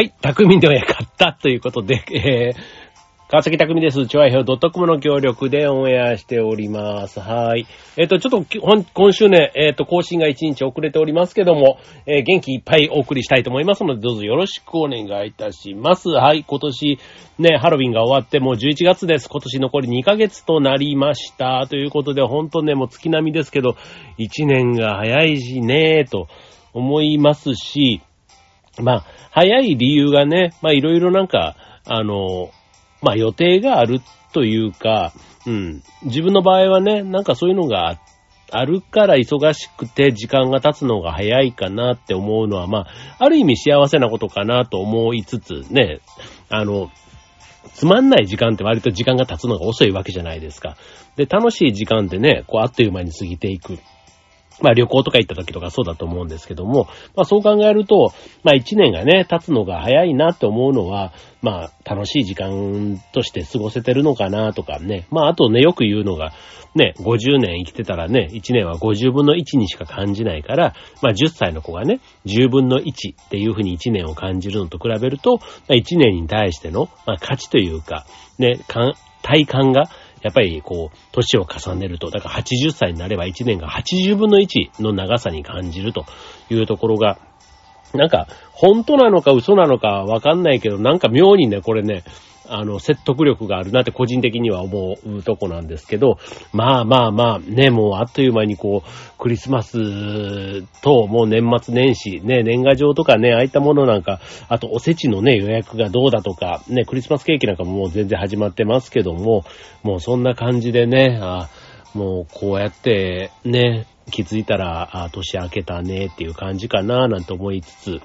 はい、匠ではやかったということで、えー、川崎匠です。チョアヘオドットコムの協力でオンエアしております。はい。えっ、ー、と、ちょっと、今週ね、えっ、ー、と、更新が1日遅れておりますけども、えー、元気いっぱいお送りしたいと思いますので、どうぞよろしくお願いいたします。はい。今年、ね、ハロウィンが終わってもう11月です。今年残り2ヶ月となりました。ということで、ほんとね、もう月並みですけど、1年が早いしね、と思いますし、まあ、早い理由がね、まあ、いろいろなんか、あの、まあ予定があるというか、うん。自分の場合はね、なんかそういうのがあるから忙しくて時間が経つのが早いかなって思うのは、まあ、ある意味幸せなことかなと思いつつね、あの、つまんない時間って割と時間が経つのが遅いわけじゃないですか。で、楽しい時間ってね、こうあっという間に過ぎていく。まあ旅行とか行った時とかそうだと思うんですけども、まあそう考えると、まあ一年がね、経つのが早いなって思うのは、まあ楽しい時間として過ごせてるのかなとかね。まああとね、よく言うのが、ね、50年生きてたらね、1年は50分の1にしか感じないから、まあ10歳の子がね、10分の1っていうふうに1年を感じるのと比べると、まあ1年に対しての、まあ価値というか、ね、体感がやっぱりこう、年を重ねると、だから80歳になれば1年が80分の1の長さに感じるというところが、なんか、本当なのか嘘なのかわかんないけど、なんか妙にね、これね、あの、説得力があるなって個人的には思うとこなんですけど、まあまあまあ、ね、もうあっという間にこう、クリスマスともう年末年始、ね、年賀状とかね、ああいったものなんか、あとおせちのね、予約がどうだとか、ね、クリスマスケーキなんかももう全然始まってますけども、もうそんな感じでね、あもうこうやってね、気づいたら、あ年明けたねっていう感じかななんて思いつつ、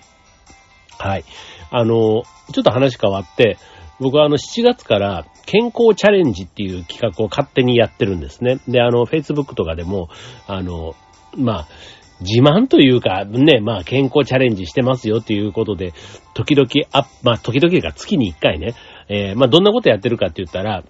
はい。あの、ちょっと話変わって、僕はあの7月から健康チャレンジっていう企画を勝手にやってるんですね。で、あの、Facebook とかでも、あの、まあ、自慢というか、ね、まあ、健康チャレンジしてますよっていうことで、時々、あ、まあ、時々が月に1回ね、えー、まあ、どんなことやってるかって言ったら、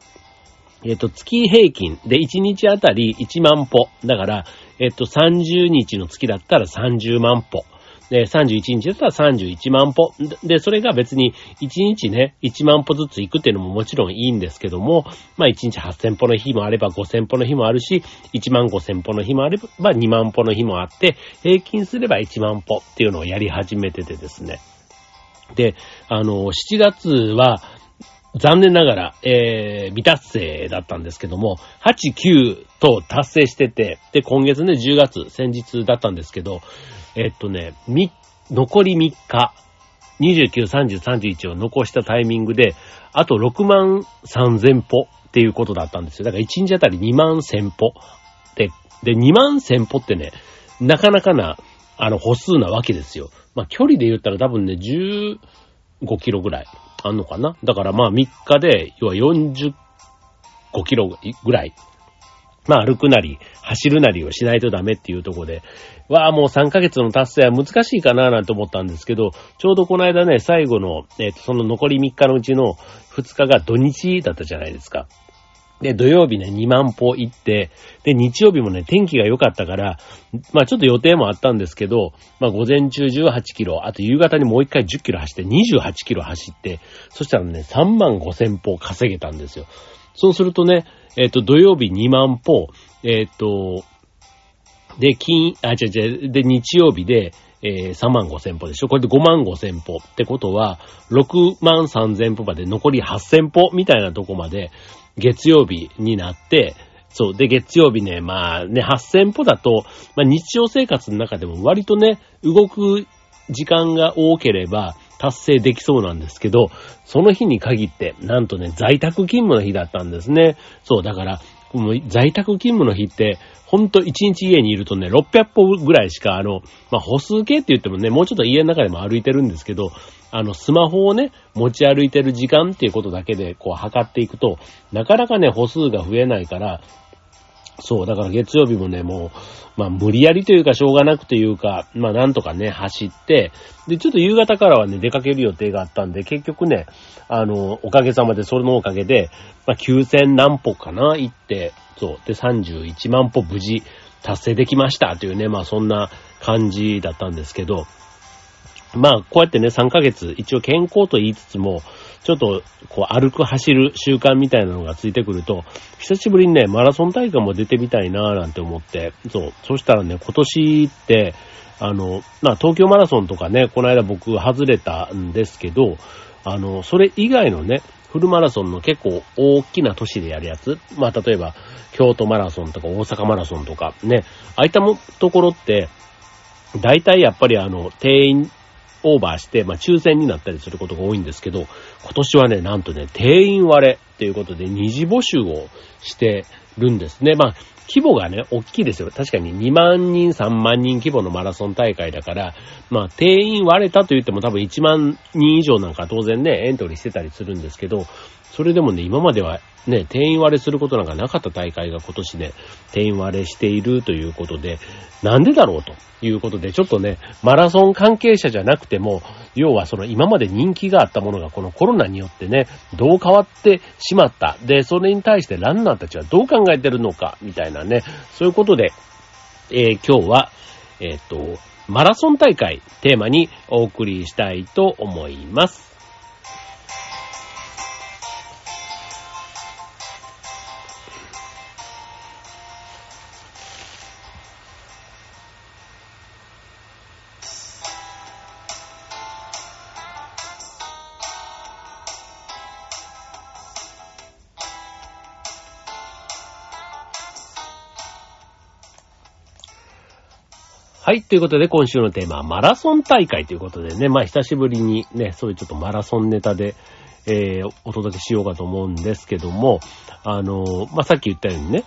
えっ、ー、と、月平均で1日あたり1万歩。だから、えっ、ー、と、30日の月だったら30万歩。で、31日だったら31万歩。で、それが別に1日ね、1万歩ずつ行くっていうのももちろんいいんですけども、まあ1日8000歩の日もあれば5000歩の日もあるし、1万5000歩の日もあれば2万歩の日もあって、平均すれば1万歩っていうのをやり始めててですね。で、あの、7月は、残念ながら、えー、未達成だったんですけども、8、9と達成してて、で、今月ね、10月、先日だったんですけど、えっとね、み、残り3日、29、30、31を残したタイミングで、あと6万3000歩っていうことだったんですよ。だから1日あたり2万1000歩。で、で、2万1000歩ってね、なかなかな、あの、歩数なわけですよ。まあ、距離で言ったら多分ね、15キロぐらいあんのかなだからまあ3日で、要は45キロぐらいまあ歩くなり、走るなりをしないとダメっていうところで、わあもう3ヶ月の達成は難しいかななんて思ったんですけど、ちょうどこの間ね、最後の、えっ、と、その残り3日のうちの2日が土日だったじゃないですか。で、土曜日ね、2万歩行って、で、日曜日もね、天気が良かったから、まあちょっと予定もあったんですけど、まあ午前中18キロ、あと夕方にもう一回10キロ走って28キロ走って、そしたらね、3万5千歩稼げたんですよ。そうするとね、えっ、ー、と、土曜日2万歩、えっ、ー、と、で、金、あ、違う違う、で、日曜日で、えー、3万5千歩でしょ？これで5万5千歩ってことは、6万3千歩まで残り8千歩みたいなとこまで、月曜日になって、そう。で、月曜日ね、まあね、8000歩だと、まあ日常生活の中でも割とね、動く時間が多ければ達成できそうなんですけど、その日に限って、なんとね、在宅勤務の日だったんですね。そう、だから、もう在宅勤務の日って、ほんと1日家にいるとね、600歩ぐらいしか、あの、まあ、歩数計って言ってもね、もうちょっと家の中でも歩いてるんですけど、あの、スマホをね、持ち歩いてる時間っていうことだけで、こう、測っていくと、なかなかね、歩数が増えないから、そう、だから月曜日もね、もう、まあ無理やりというかしょうがなくというか、まあなんとかね、走って、で、ちょっと夕方からはね、出かける予定があったんで、結局ね、あの、おかげさまで、それのおかげで、まあ9000何歩かな、行って、そう、で31万歩無事達成できましたというね、まあそんな感じだったんですけど、まあ、こうやってね、3ヶ月、一応健康と言いつつも、ちょっと、こう、歩く、走る習慣みたいなのがついてくると、久しぶりにね、マラソン大会も出てみたいなぁなんて思って、そう、そしたらね、今年って、あの、まあ、東京マラソンとかね、この間僕外れたんですけど、あの、それ以外のね、フルマラソンの結構大きな都市でやるやつ。まあ、例えば、京都マラソンとか大阪マラソンとかね、あいったところって、大体やっぱりあの、定員オーバーして、まあ、抽選になったりすることが多いんですけど、今年はね、なんとね、定員割れっていうことで二次募集をしてるんですね。まあ、規模がね、大きいですよ。確かに2万人、3万人規模のマラソン大会だから、まあ、定員割れたと言っても多分1万人以上なんか当然ね、エントリーしてたりするんですけど、それでもね、今まではね、定員割れすることなんかなかった大会が今年ね、定員割れしているということで、なんでだろうということで、ちょっとね、マラソン関係者じゃなくても、要はその今まで人気があったものがこのコロナによってね、どう変わってしまった。で、それに対してランナーたちはどう考えてるのか、みたいなね、そういうことで、えー、今日は、えっ、と、マラソン大会テーマにお送りしたいと思います。はい。ということで、今週のテーマはマラソン大会ということでね、まあ、久しぶりにね、そういうちょっとマラソンネタで、えー、お届けしようかと思うんですけども、あのまあ、さっき言ったようにね、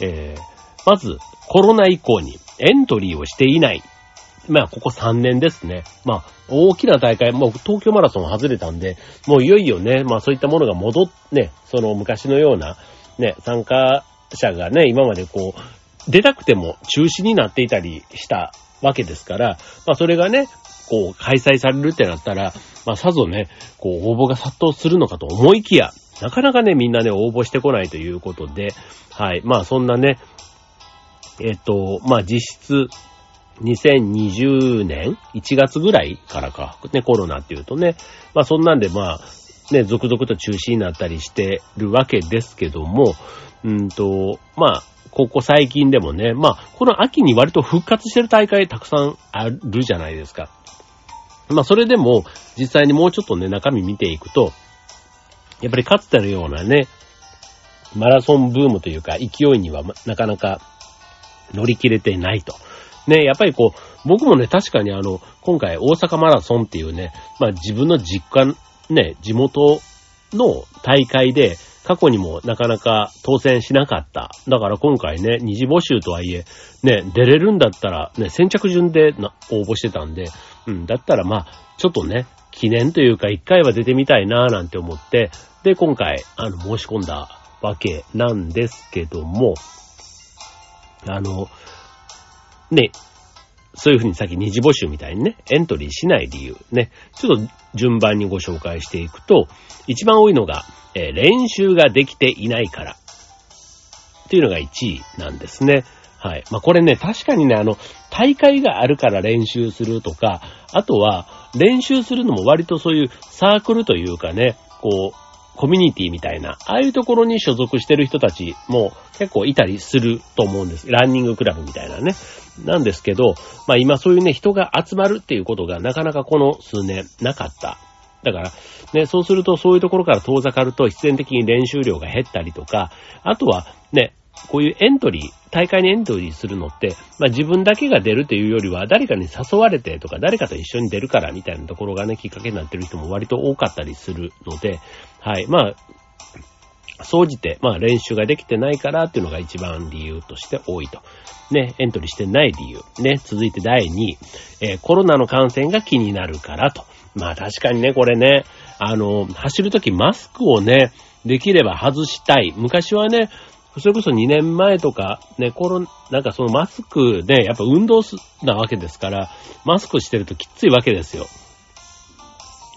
えー、まず、コロナ以降にエントリーをしていない。まあ、ここ3年ですね。まあ、大きな大会、もう東京マラソン外れたんで、もういよいよね、まあそういったものが戻っ、ね、その昔のような、ね、参加者がね、今までこう、出たくても中止になっていたりしたわけですから、まあそれがね、こう開催されるってなったら、まあさぞね、こう応募が殺到するのかと思いきや、なかなかね、みんなね、応募してこないということで、はい。まあそんなね、えっと、まあ実質、2020年1月ぐらいからか、ね、コロナっていうとね、まあそんなんでまあ、ね、続々と中止になったりしてるわけですけども、うんと、まあ、ここ最近でもね、まあ、この秋に割と復活してる大会たくさんあるじゃないですか。まあ、それでも、実際にもうちょっとね、中身見ていくと、やっぱりかつてのようなね、マラソンブームというか、勢いにはなかなか乗り切れてないと。ね、やっぱりこう、僕もね、確かにあの、今回大阪マラソンっていうね、まあ自分の実家、ね、地元の大会で、過去にもなかなか当選しなかった。だから今回ね、二次募集とはいえ、ね、出れるんだったら、ね、先着順で応募してたんで、うん、だったらまあ、ちょっとね、記念というか一回は出てみたいなぁなんて思って、で、今回、あの、申し込んだわけなんですけども、あの、ね、そういうふうにさっき二次募集みたいにね、エントリーしない理由ね、ちょっと順番にご紹介していくと、一番多いのが、えー、練習ができていないから。っていうのが1位なんですね。はい。まあ、これね、確かにね、あの、大会があるから練習するとか、あとは、練習するのも割とそういうサークルというかね、こう、コミュニティみたいな、ああいうところに所属してる人たちも結構いたりすると思うんです。ランニングクラブみたいなね。なんですけど、まあ今そういうね、人が集まるっていうことがなかなかこの数年なかっただから、ね、そうするとそういうところから遠ざかると必然的に練習量が減ったりとか、あとはね、こういうエントリー、大会にエントリーするのって、まあ自分だけが出るというよりは、誰かに誘われてとか、誰かと一緒に出るからみたいなところがね、きっかけになってる人も割と多かったりするので、はい。まあ、総じて、まあ練習ができてないからっていうのが一番理由として多いと。ね、エントリーしてない理由。ね、続いて第2位、えー、コロナの感染が気になるからと。まあ確かにね、これね、あの、走るときマスクをね、できれば外したい。昔はね、それこそ2年前とか、ね、コロなんかそのマスクで、やっぱ運動すなわけですから、マスクしてるときついわけですよ。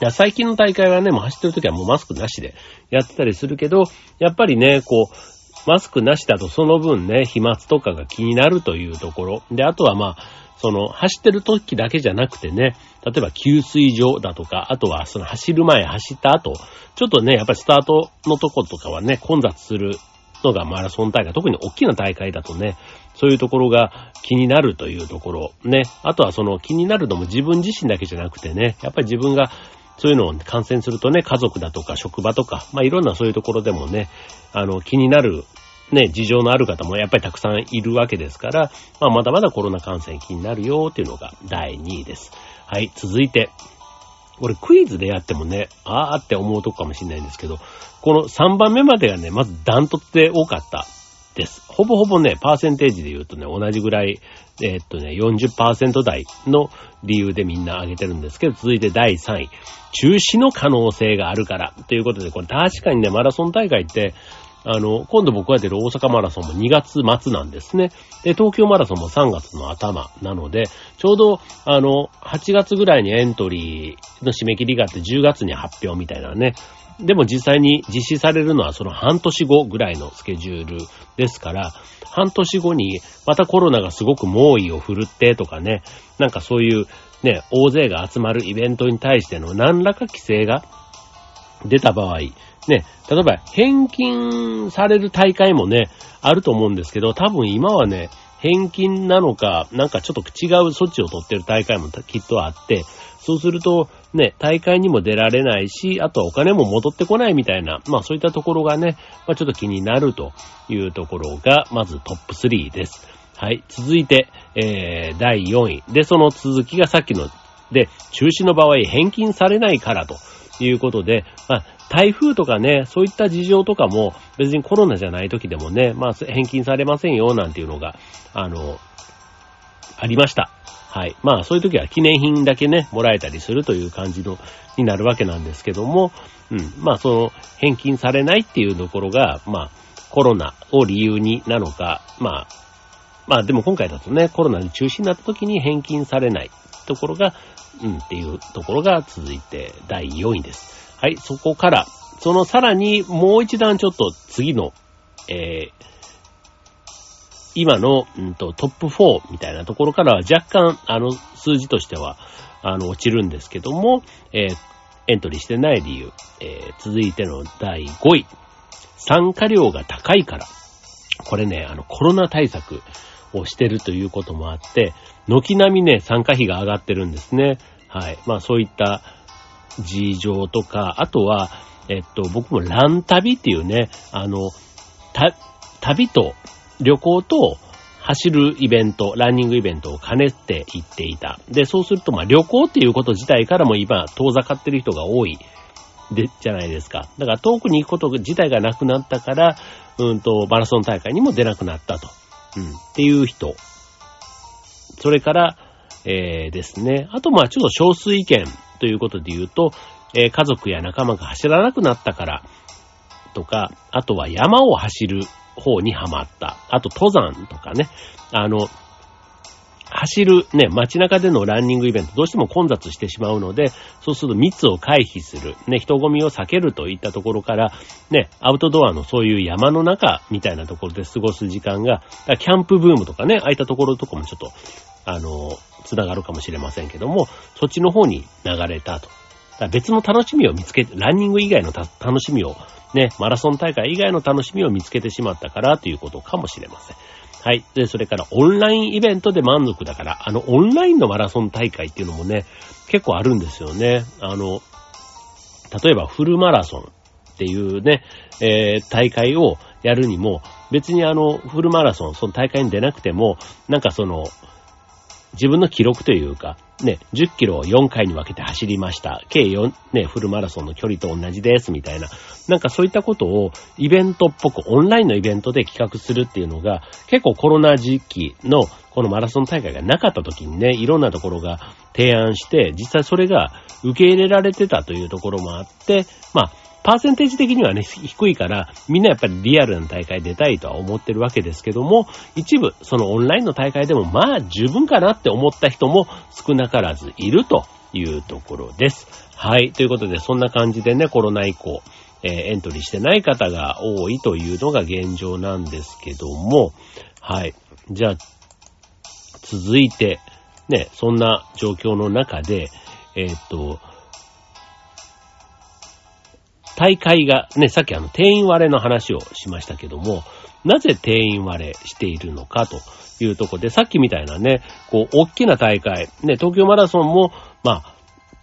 いや、最近の大会はね、もう走ってるときはもうマスクなしでやってたりするけど、やっぱりね、こう、マスクなしだとその分ね、飛沫とかが気になるというところ。で、あとはまあ、その、走ってる時だけじゃなくてね、例えば給水場だとか、あとはその走る前、走った後、ちょっとね、やっぱりスタートのとことかはね、混雑するのがマラソン大会、特に大きな大会だとね、そういうところが気になるというところ、ね。あとはその気になるのも自分自身だけじゃなくてね、やっぱり自分がそういうのを感染するとね、家族だとか職場とか、まあいろんなそういうところでもね、あの気になるね、事情のある方もやっぱりたくさんいるわけですから、まあまだまだコロナ感染気になるよっていうのが第2位です。はい、続いて。これクイズでやってもね、あーって思うとこかもしれないんですけど、この3番目までがね、まずダントツで多かったです。ほぼほぼね、パーセンテージで言うとね、同じぐらい、えー、っとね、40%台の理由でみんな挙げてるんですけど、続いて第3位。中止の可能性があるから。ということで、これ確かにね、マラソン大会って、あの、今度僕が出る大阪マラソンも2月末なんですね。で、東京マラソンも3月の頭なので、ちょうど、あの、8月ぐらいにエントリーの締め切りがあって10月に発表みたいなね。でも実際に実施されるのはその半年後ぐらいのスケジュールですから、半年後にまたコロナがすごく猛威を振るってとかね、なんかそういうね、大勢が集まるイベントに対しての何らか規制が出た場合、ね、例えば返金される大会もね、あると思うんですけど、多分今はね、返金なのか、なんかちょっと違う措置を取ってる大会もきっとあって、そうすると、ね、大会にも出られないし、あとはお金も戻ってこないみたいな、まあそういったところがね、まあちょっと気になるというところが、まずトップ3です。はい。続いて、えー、第4位。で、その続きがさっきの、で、中止の場合返金されないからということで、まあ、台風とかね、そういった事情とかも別にコロナじゃない時でもね、まあ返金されませんよなんていうのが、あの、ありました。はい。まあそういう時は記念品だけね、もらえたりするという感じの、になるわけなんですけども、うん。まあその返金されないっていうところが、まあコロナを理由になのか、まあ、まあでも今回だとね、コロナに中止になった時に返金されないところが、うんっていうところが続いて第4位です。はい、そこから、そのさらにもう一段ちょっと次の、えー、今の、うんと、トップ4みたいなところからは若干、あの、数字としては、あの、落ちるんですけども、えー、エントリーしてない理由、えー、続いての第5位。参加料が高いから。これね、あの、コロナ対策をしてるということもあって、軒並みね、参加費が上がってるんですね。はい。まあそういった、事情とか、あとは、えっと、僕もラン旅っていうね、あの、た、旅と、旅行と、走るイベント、ランニングイベントを兼ねて行っていた。で、そうすると、まあ、旅行っていうこと自体からも今、遠ざかってる人が多い、で、じゃないですか。だから遠くに行くこと自体がなくなったから、うんと、マラソン大会にも出なくなったと。うん。っていう人。それから、えー、ですね。あと、まあ、ちょっと少数意見ということで言うと、えー、家族や仲間が走らなくなったからとか、あとは山を走る方にはまった。あと登山とかね、あの、走るね、街中でのランニングイベント、どうしても混雑してしまうので、そうすると密を回避する、ね、人混みを避けるといったところから、ね、アウトドアのそういう山の中みたいなところで過ごす時間が、キャンプブームとかね、ああいったところとかもちょっと、あの、つながるかもしれませんけども、そっちの方に流れたと。別の楽しみを見つけて、ランニング以外の楽しみを、ね、マラソン大会以外の楽しみを見つけてしまったからということかもしれません。はい。で、それからオンラインイベントで満足だから、あの、オンラインのマラソン大会っていうのもね、結構あるんですよね。あの、例えばフルマラソンっていうね、えー、大会をやるにも、別にあの、フルマラソン、その大会に出なくても、なんかその、自分の記録というか、ね、10キロを4回に分けて走りました。計4、ね、フルマラソンの距離と同じです、みたいな。なんかそういったことをイベントっぽく、オンラインのイベントで企画するっていうのが、結構コロナ時期のこのマラソン大会がなかった時にね、いろんなところが提案して、実際それが受け入れられてたというところもあって、まあ、パーセンテージ的にはね、低いから、みんなやっぱりリアルな大会出たいとは思ってるわけですけども、一部、そのオンラインの大会でも、まあ十分かなって思った人も少なからずいるというところです。はい。ということで、そんな感じでね、コロナ以降、えー、エントリーしてない方が多いというのが現状なんですけども、はい。じゃあ、続いて、ね、そんな状況の中で、えー、っと、大会が、ね、さっきあの、定員割れの話をしましたけども、なぜ定員割れしているのかというとこで、さっきみたいなね、こう、大きな大会、ね、東京マラソンも、まあ、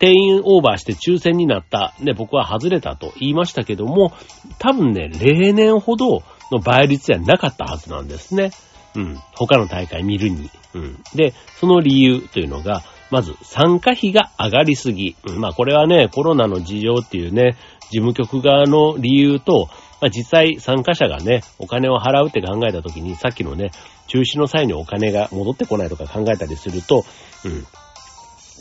定員オーバーして抽選になった、ね、僕は外れたと言いましたけども、多分ね、例年ほどの倍率じゃなかったはずなんですね。うん。他の大会見るに。うん。で、その理由というのが、まず参加費が上がりすぎ。まあこれはね、コロナの事情っていうね、事務局側の理由と、まあ実際参加者がね、お金を払うって考えた時に、さっきのね、中止の際にお金が戻ってこないとか考えたりすると、うん。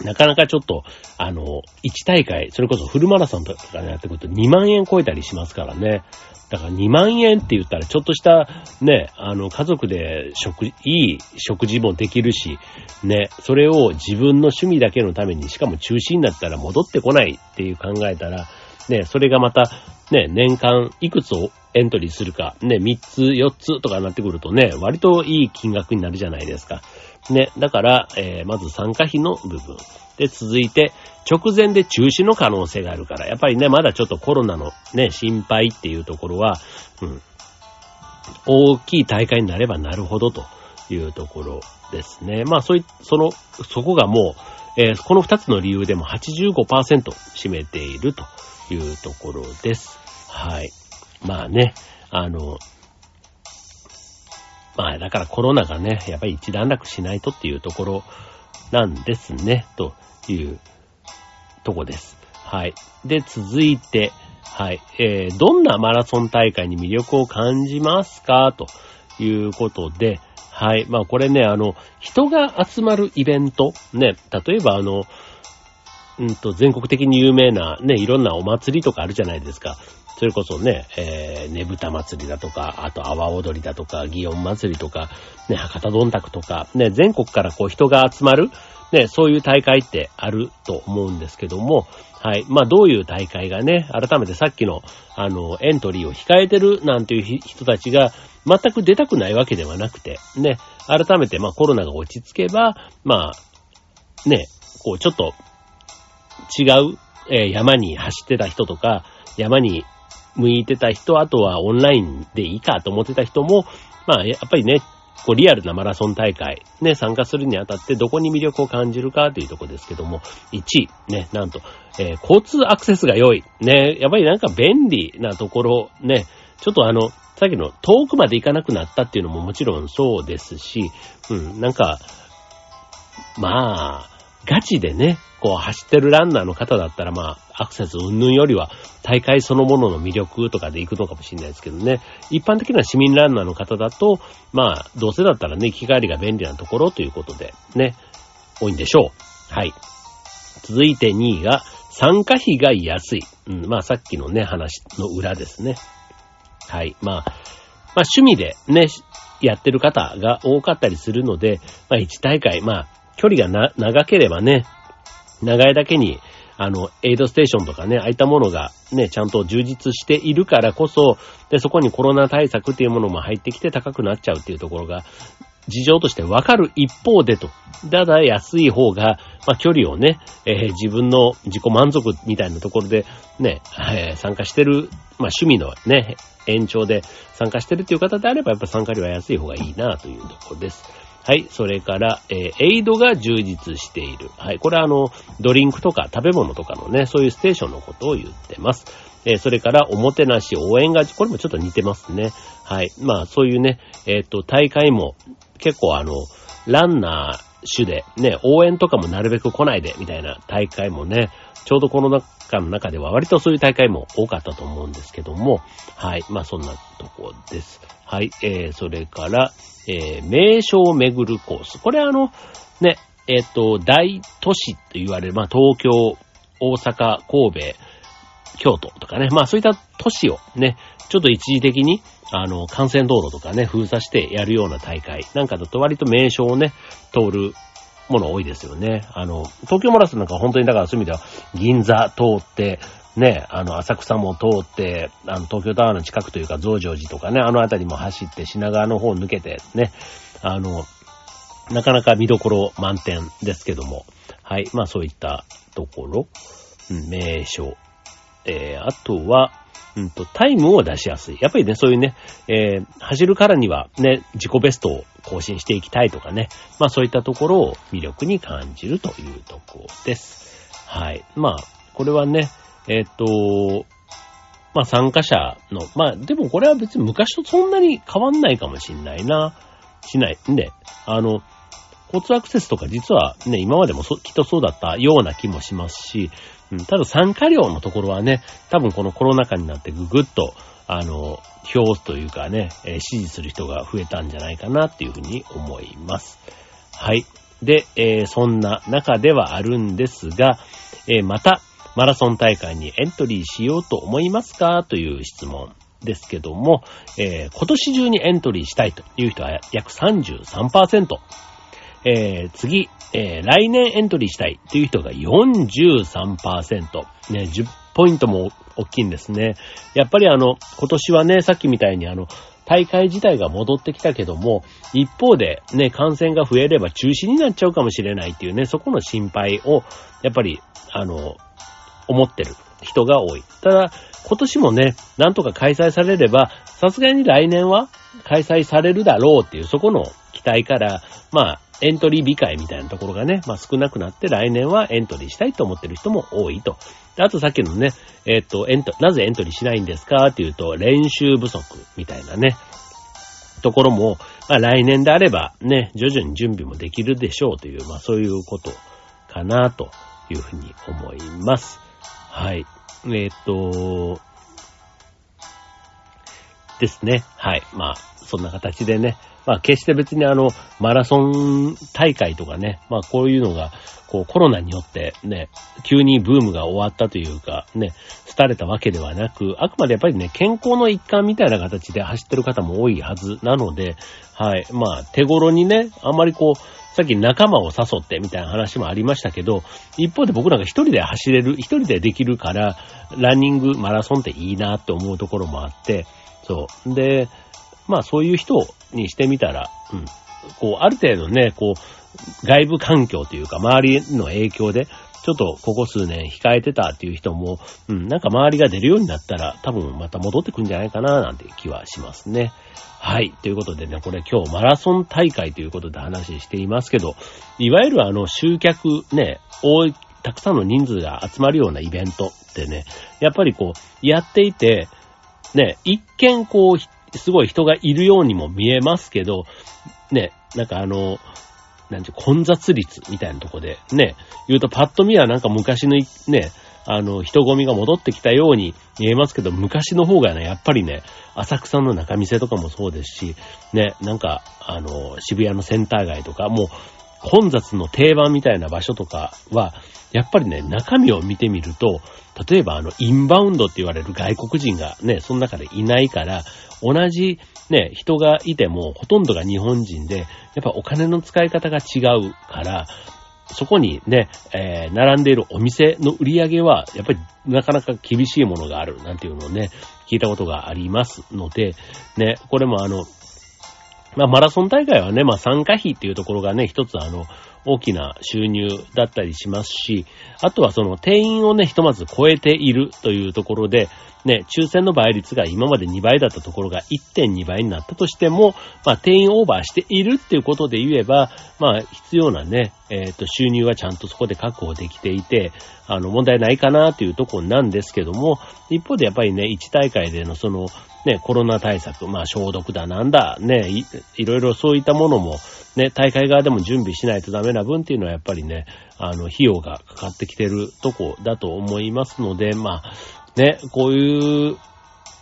なかなかちょっと、あの、1大会、それこそフルマラソンとかでやってくると2万円超えたりしますからね。だから2万円って言ったらちょっとしたね、あの家族で食、いい食事もできるし、ね、それを自分の趣味だけのために、しかも中止になったら戻ってこないっていう考えたら、ね、それがまた、ね、年間いくつをエントリーするか、ね、3つ、4つとかになってくるとね、割といい金額になるじゃないですか。ね、だから、えー、まず参加費の部分。で、続いて、直前で中止の可能性があるから、やっぱりね、まだちょっとコロナのね、心配っていうところは、うん、大きい大会になればなるほどというところですね。まあ、そうい、その、そこがもう、えー、この二つの理由でも85%占めているというところです。はい。まあね、あの、まあだからコロナがね、やっぱり一段落しないとっていうところなんですね、というとこです。はい。で、続いて、はい。えー、どんなマラソン大会に魅力を感じますか？ということで、はい。まあこれね、あの、人が集まるイベント、ね、例えばあの、うんと、全国的に有名なね、いろんなお祭りとかあるじゃないですか。それこそね、えー、ねぶた祭りだとか、あと阿波踊りだとか、祇園祭りとか、ね、博多どんたくとか、ね、全国からこう人が集まる、ね、そういう大会ってあると思うんですけども、はい。まあ、どういう大会がね、改めてさっきの、あの、エントリーを控えてるなんていう人たちが、全く出たくないわけではなくて、ね、改めて、まあ、コロナが落ち着けば、まあ、ね、こう、ちょっと、違う、えー、山に走ってた人とか、山に向いてた人、あとはオンラインでいいかと思ってた人も、まあ、やっぱりね、こうリアルなマラソン大会、ね、参加するにあたってどこに魅力を感じるかというとこですけども、1位、ね、なんと、えー、交通アクセスが良い、ね、やっぱりなんか便利なところ、ね、ちょっとあの、さっきの遠くまで行かなくなったっていうのももちろんそうですし、うん、なんか、まあ、ガチでね、こう走ってるランナーの方だったらまあ、アクセス云々よりは大会そのものの魅力とかで行くのかもしれないですけどね。一般的な市民ランナーの方だと、まあ、どうせだったらね、行き帰りが便利なところということで、ね、多いんでしょう。はい。続いて2位が、参加費が安い。うん、まあさっきのね、話の裏ですね。はい。まあ、まあ趣味でね、やってる方が多かったりするので、まあ1大会、まあ距離がな、長ければね、長いだけに、あの、エイドステーションとかね、ああいったものがね、ちゃんと充実しているからこそ、で、そこにコロナ対策っていうものも入ってきて高くなっちゃうっていうところが、事情としてわかる一方でと。ただ安い方が、まあ、距離をね、えー、自分の自己満足みたいなところでね、えー、参加してる、まあ、趣味のね、延長で参加してるっていう方であれば、やっぱ参加料は安い方がいいなというところです。はい。それから、えー、エイドが充実している。はい。これはあの、ドリンクとか食べ物とかのね、そういうステーションのことを言ってます。えー、それから、おもてなし、応援が、これもちょっと似てますね。はい。まあ、そういうね、えっ、ー、と、大会も、結構あの、ランナー種で、ね、応援とかもなるべく来ないで、みたいな大会もね、ちょうどこの中の中では割とそういう大会も多かったと思うんですけども、はい。まあ、そんなとこです。はい。えー、それから、えー、名所を巡るコース。これあの、ね、えっ、ー、と、大都市と言われる、まあ、東京、大阪、神戸、京都とかね、まあそういった都市をね、ちょっと一時的に、あの、幹線道路とかね、封鎖してやるような大会なんかだと割と名所をね、通るもの多いですよね。あの、東京マラソンなんか本当にだからそういう意味では、銀座通って、ね、あの、浅草も通って、あの、東京タワーの近くというか、増上寺とかね、あの辺りも走って、品川の方抜けて、ね、あの、なかなか見どころ満点ですけども、はい。まあそういったところ、うん、名所、えー、あとは、うんと、タイムを出しやすい。やっぱりね、そういうね、えー、走るからにはね、自己ベストを更新していきたいとかね、まあそういったところを魅力に感じるというところです。はい。まあ、これはね、えっ、と、まあ参加者の、まあでもこれは別に昔とそんなに変わんないかもしんないな。しない。んで、あの、交通アクセスとか実はね、今までもきっとそうだったような気もしますし、うん、ただ参加料のところはね、多分このコロナ禍になってぐぐっと、あの、票というかね、えー、支持する人が増えたんじゃないかなっていうふうに思います。はい。で、えー、そんな中ではあるんですが、えー、また、マラソン大会にエントリーしようと思いますかという質問ですけども、えー、今年中にエントリーしたいという人は約33%。えー、次、えー、来年エントリーしたいという人が43%。ね、10ポイントも大きいんですね。やっぱりあの、今年はね、さっきみたいにあの、大会自体が戻ってきたけども、一方でね、感染が増えれば中止になっちゃうかもしれないっていうね、そこの心配を、やっぱり、あの、思ってる人が多い。ただ、今年もね、なんとか開催されれば、さすがに来年は開催されるだろうっていう、そこの期待から、まあ、エントリー控えみたいなところがね、まあ少なくなって来年はエントリーしたいと思ってる人も多いと。あとさっきのね、えっ、ー、と、エント、なぜエントリーしないんですかっていうと、練習不足みたいなね、ところも、まあ来年であればね、徐々に準備もできるでしょうという、まあそういうことかなというふうに思います。はい。えっ、ー、と、ですね。はい。まあ、そんな形でね、まあ決して別にあの、マラソン大会とかね、まあこういうのが、こうコロナによってね、急にブームが終わったというか、ね、廃れたわけではなく、あくまでやっぱりね、健康の一環みたいな形で走ってる方も多いはずなので、はい。まあ手頃にね、あんまりこう、さっき仲間を誘ってみたいな話もありましたけど、一方で僕なんか一人で走れる、一人でできるから、ランニング、マラソンっていいなって思うところもあって、そう。で、まあそういう人にしてみたら、うん。こう、ある程度ね、こう、外部環境というか、周りの影響で、ちょっとここ数年控えてたっていう人も、うん、なんか周りが出るようになったら、多分また戻ってくんじゃないかな、なんて気はしますね。はい。ということでね、これ今日マラソン大会ということで話していますけど、いわゆるあの集客ね、多い、たくさんの人数が集まるようなイベントってね、やっぱりこう、やっていて、ね、一見こう、すごい人がいるようにも見えますけど、ね、なんかあの、なんていう混雑率みたいなとこで、ね、言うとパッと見はなんか昔のね、あの、人混みが戻ってきたように見えますけど、昔の方がね、やっぱりね、浅草の中店とかもそうですし、ね、なんか、あの、渋谷のセンター街とか、も、混雑の定番みたいな場所とかは、やっぱりね、中身を見てみると、例えばあの、インバウンドって言われる外国人がね、その中でいないから、同じね、人がいても、ほとんどが日本人で、やっぱお金の使い方が違うから、そこにね、えー、並んでいるお店の売り上げは、やっぱりなかなか厳しいものがある、なんていうのをね、聞いたことがありますので、ね、これもあの、まあ、マラソン大会はね、まあ、参加費っていうところがね、一つあの、大きな収入だったりしますし、あとはその定員をね、ひとまず超えているというところで、ね、抽選の倍率が今まで2倍だったところが1.2倍になったとしても、まあ、定員オーバーしているっていうことで言えば、まあ、必要なね、えっ、ー、と、収入はちゃんとそこで確保できていて、あの、問題ないかなっていうところなんですけども、一方でやっぱりね、1大会でのその、ね、コロナ対策、まあ、消毒だなんだ、ねい、いろいろそういったものも、ね、大会側でも準備しないとダメな分っていうのはやっぱりね、あの、費用がかかってきてるとこだと思いますので、まあ、ね、こういう、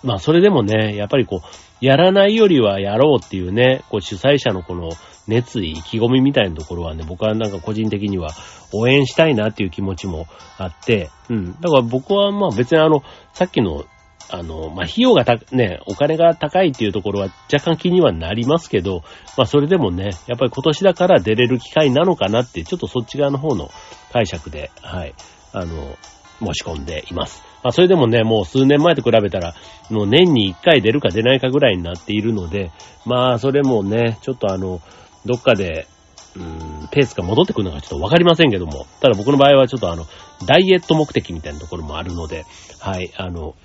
まあ、それでもね、やっぱりこう、やらないよりはやろうっていうね、こう主催者のこの熱意、意気込みみたいなところはね、僕はなんか個人的には応援したいなっていう気持ちもあって、うん。だから僕はまあ別にあの、さっきのあの、まあ、費用がた、ね、お金が高いっていうところは若干気にはなりますけど、まあ、それでもね、やっぱり今年だから出れる機会なのかなって、ちょっとそっち側の方の解釈で、はい、あの、申し込んでいます。まあ、それでもね、もう数年前と比べたら、もう年に1回出るか出ないかぐらいになっているので、まあ、それもね、ちょっとあの、どっかで、うーん、ペースが戻ってくるのかちょっとわかりませんけども、ただ僕の場合はちょっとあの、ダイエット目的みたいなところもあるので、はい、あの、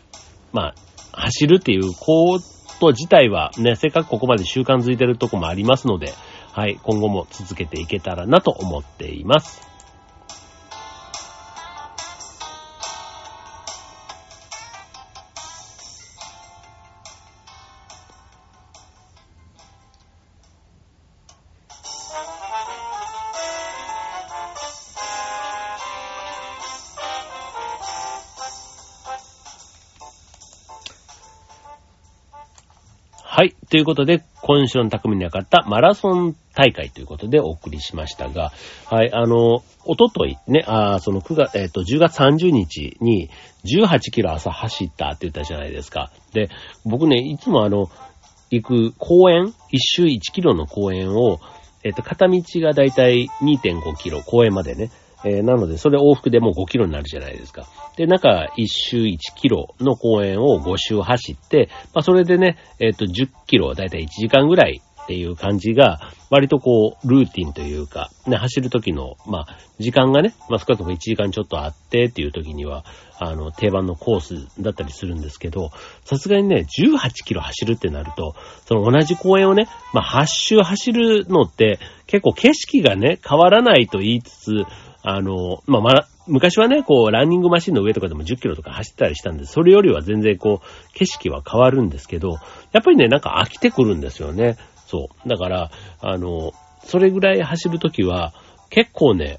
まあ、走るっていうこと自体はね、せっかくここまで習慣づいてるとこもありますので、はい、今後も続けていけたらなと思っています。ということで、今週の匠にかったマラソン大会ということでお送りしましたが、はい、あの、おとといね、あその9月、えっ、ー、と、10月30日に18キロ朝走ったって言ったじゃないですか。で、僕ね、いつもあの、行く公園、一周1キロの公園を、えっ、ー、と、片道がだいたい2.5キロ、公園までね、えー、なので、それ往復でもう5キロになるじゃないですか。で、中1周1キロの公園を5周走って、まあ、それでね、えっ、ー、と、10キロ、だいたい1時間ぐらいっていう感じが、割とこう、ルーティンというか、ね、走る時の、まあ、時間がね、まあ、少なくとも1時間ちょっとあってっていう時には、あの、定番のコースだったりするんですけど、さすがにね、18キロ走るってなると、その同じ公園をね、まあ、8周走るのって、結構景色がね、変わらないと言いつつ、あの、まあ、ま昔はね、こう、ランニングマシンの上とかでも10キロとか走ったりしたんで、それよりは全然こう、景色は変わるんですけど、やっぱりね、なんか飽きてくるんですよね。そう。だから、あの、それぐらい走るときは、結構ね、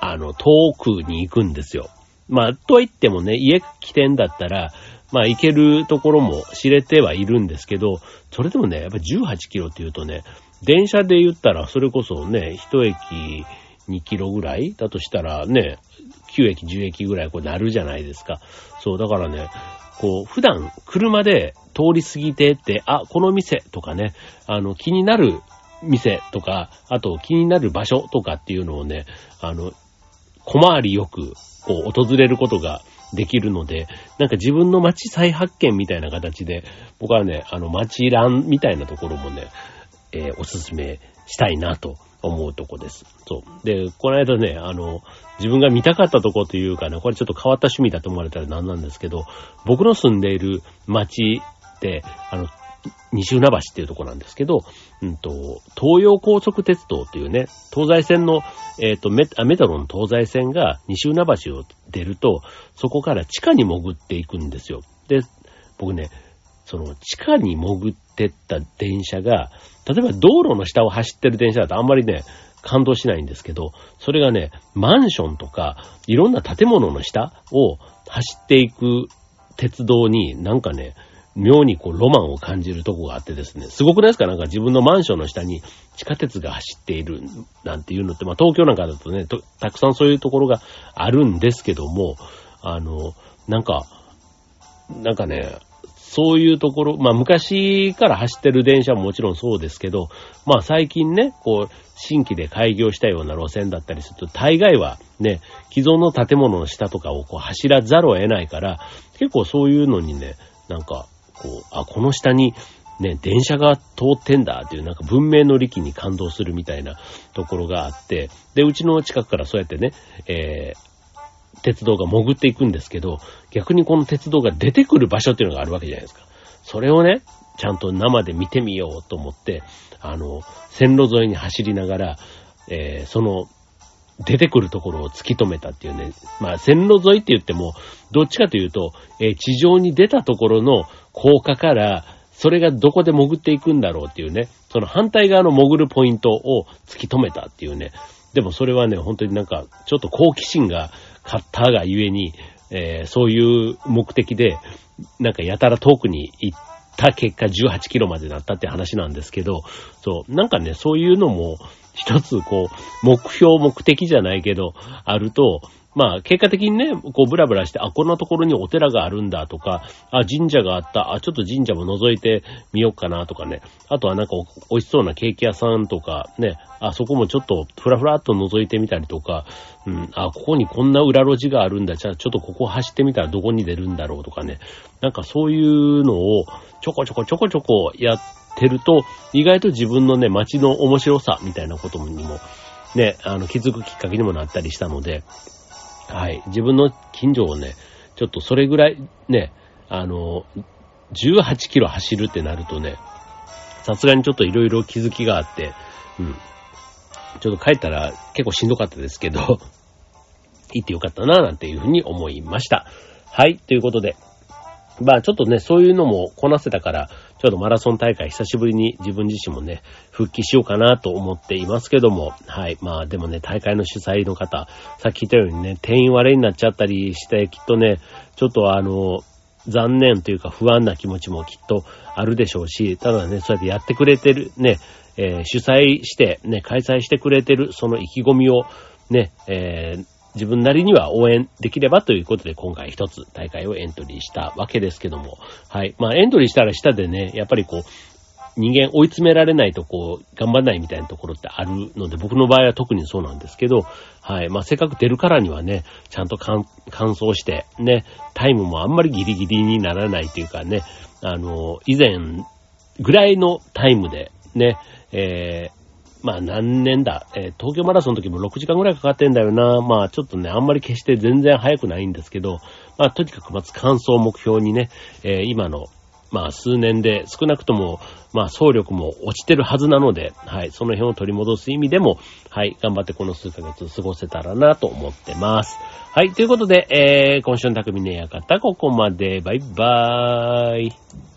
あの、遠くに行くんですよ。まあ、とは言ってもね、家起点だったら、まあ、行けるところも知れてはいるんですけど、それでもね、やっぱ18キロって言うとね、電車で言ったら、それこそね、一駅、2キロぐらい？だとしたらね、9駅、10駅ぐらいこうなるじゃないですか。そう、だからね、こう、普段車で通り過ぎてって、あ、この店とかね、あの、気になる店とか、あと気になる場所とかっていうのをね、あの、小回りよく、こう、訪れることができるので、なんか自分の街再発見みたいな形で、僕はね、あの、街ランみたいなところもね、えー、おすすめしたいなと思うとこです。そう。で、この間ね、あの、自分が見たかったとこというかね、これちょっと変わった趣味だと思われたら何なんですけど、僕の住んでいる町って、あの、西船橋っていうとこなんですけど、うんと、東洋高速鉄道っていうね、東西線の、えっ、ー、とメ、メトロの東西線が西船橋を出ると、そこから地下に潜っていくんですよ。で、僕ね、その地下に潜っててった電車が、例えば道路の下を走ってる電車だとあんまりね、感動しないんですけど、それがね、マンションとか、いろんな建物の下を走っていく鉄道になんかね、妙にこうロマンを感じるとこがあってですね、すごくないですか？なんか自分のマンションの下に地下鉄が走っているなんていうのって、まあ東京なんかだとね、たくさんそういうところがあるんですけども、あの、なんか、なんかね、そういうところ、まあ昔から走ってる電車ももちろんそうですけど、まあ最近ね、こう、新規で開業したような路線だったりすると、大概はね、既存の建物の下とかをこう走らざるを得ないから、結構そういうのにね、なんか、こう、あ、この下にね、電車が通ってんだっていうなんか文明の力に感動するみたいなところがあって、で、うちの近くからそうやってね、えー、鉄道が潜っていくんですけど、逆にこの鉄道が出てくる場所っていうのがあるわけじゃないですか。それをね、ちゃんと生で見てみようと思って、あの、線路沿いに走りながら、えー、その、出てくるところを突き止めたっていうね。まあ、線路沿いって言っても、どっちかというと、えー、地上に出たところの高架から、それがどこで潜っていくんだろうっていうね、その反対側の潜るポイントを突き止めたっていうね。でもそれはね、本当になんか、ちょっと好奇心が買ったがゆえに、えー、そういう目的で、なんかやたら遠くに行った結果18キロまでなったって話なんですけど、そう、なんかね、そういうのも一つこう、目標、目的じゃないけど、あると、まあ、結果的にね、こう、ブラブラして、あ、こんなところにお寺があるんだとか、あ、神社があった、あ、ちょっと神社も覗いてみようかなとかね。あとはなんか美味しそうなケーキ屋さんとか、ね、あ、そこもちょっとふらふらっと覗いてみたりとか、うん、あ、ここにこんな裏路地があるんだ。じゃあちょっとここ走ってみたらどこに出るんだろうとかね。なんかそういうのをちょこちょこちょこちょこやってると、意外と自分のね、街の面白さみたいなことにもね、あの、気づくきっかけにもなったりしたので、はい。自分の近所をね、ちょっとそれぐらいね、あの、18キロ走るってなるとね、さすがにちょっと色々気づきがあって、うん。ちょっと帰ったら結構しんどかったですけど、行ってよかったな、なんていうふうに思いました。はい、ということで。まあちょっとね、そういうのもこなせたから、ちょっとマラソン大会久しぶりに自分自身もね、復帰しようかなと思っていますけども、はい。まあでもね、大会の主催の方、さっき言ったようにね、定員割れになっちゃったりして、きっとね、ちょっとあの、残念というか不安な気持ちもきっとあるでしょうし、ただね、そうやってやってくれてる、ね、えー、主催して、ね、開催してくれてる、その意気込みを、ね、えー、自分なりには応援できればということで今回一つ大会をエントリーしたわけですけども、はい。まあエントリーしたら下でね、やっぱりこう、人間追い詰められないとこう、頑張んないみたいなところってあるので、僕の場合は特にそうなんですけど、はい。まあ、せっかく出るからにはね、ちゃんと乾燥して、ね、タイムもあんまりギリギリにならないというかね、あの、以前ぐらいのタイムで、ね、えー、まあ何年だ、えー、東京マラソンの時も6時間ぐらいかかってんだよな。まあちょっとね、あんまり決して全然早くないんですけど、まあとにかくまず完走目標にね、えー、今の、まあ数年で少なくとも、まあ総力も落ちてるはずなので、はい、その辺を取り戻す意味でも、はい、頑張ってこの数ヶ月過ごせたらなと思ってます。はい、ということで、えー、今週の匠の館、ここまで、バイバーイ。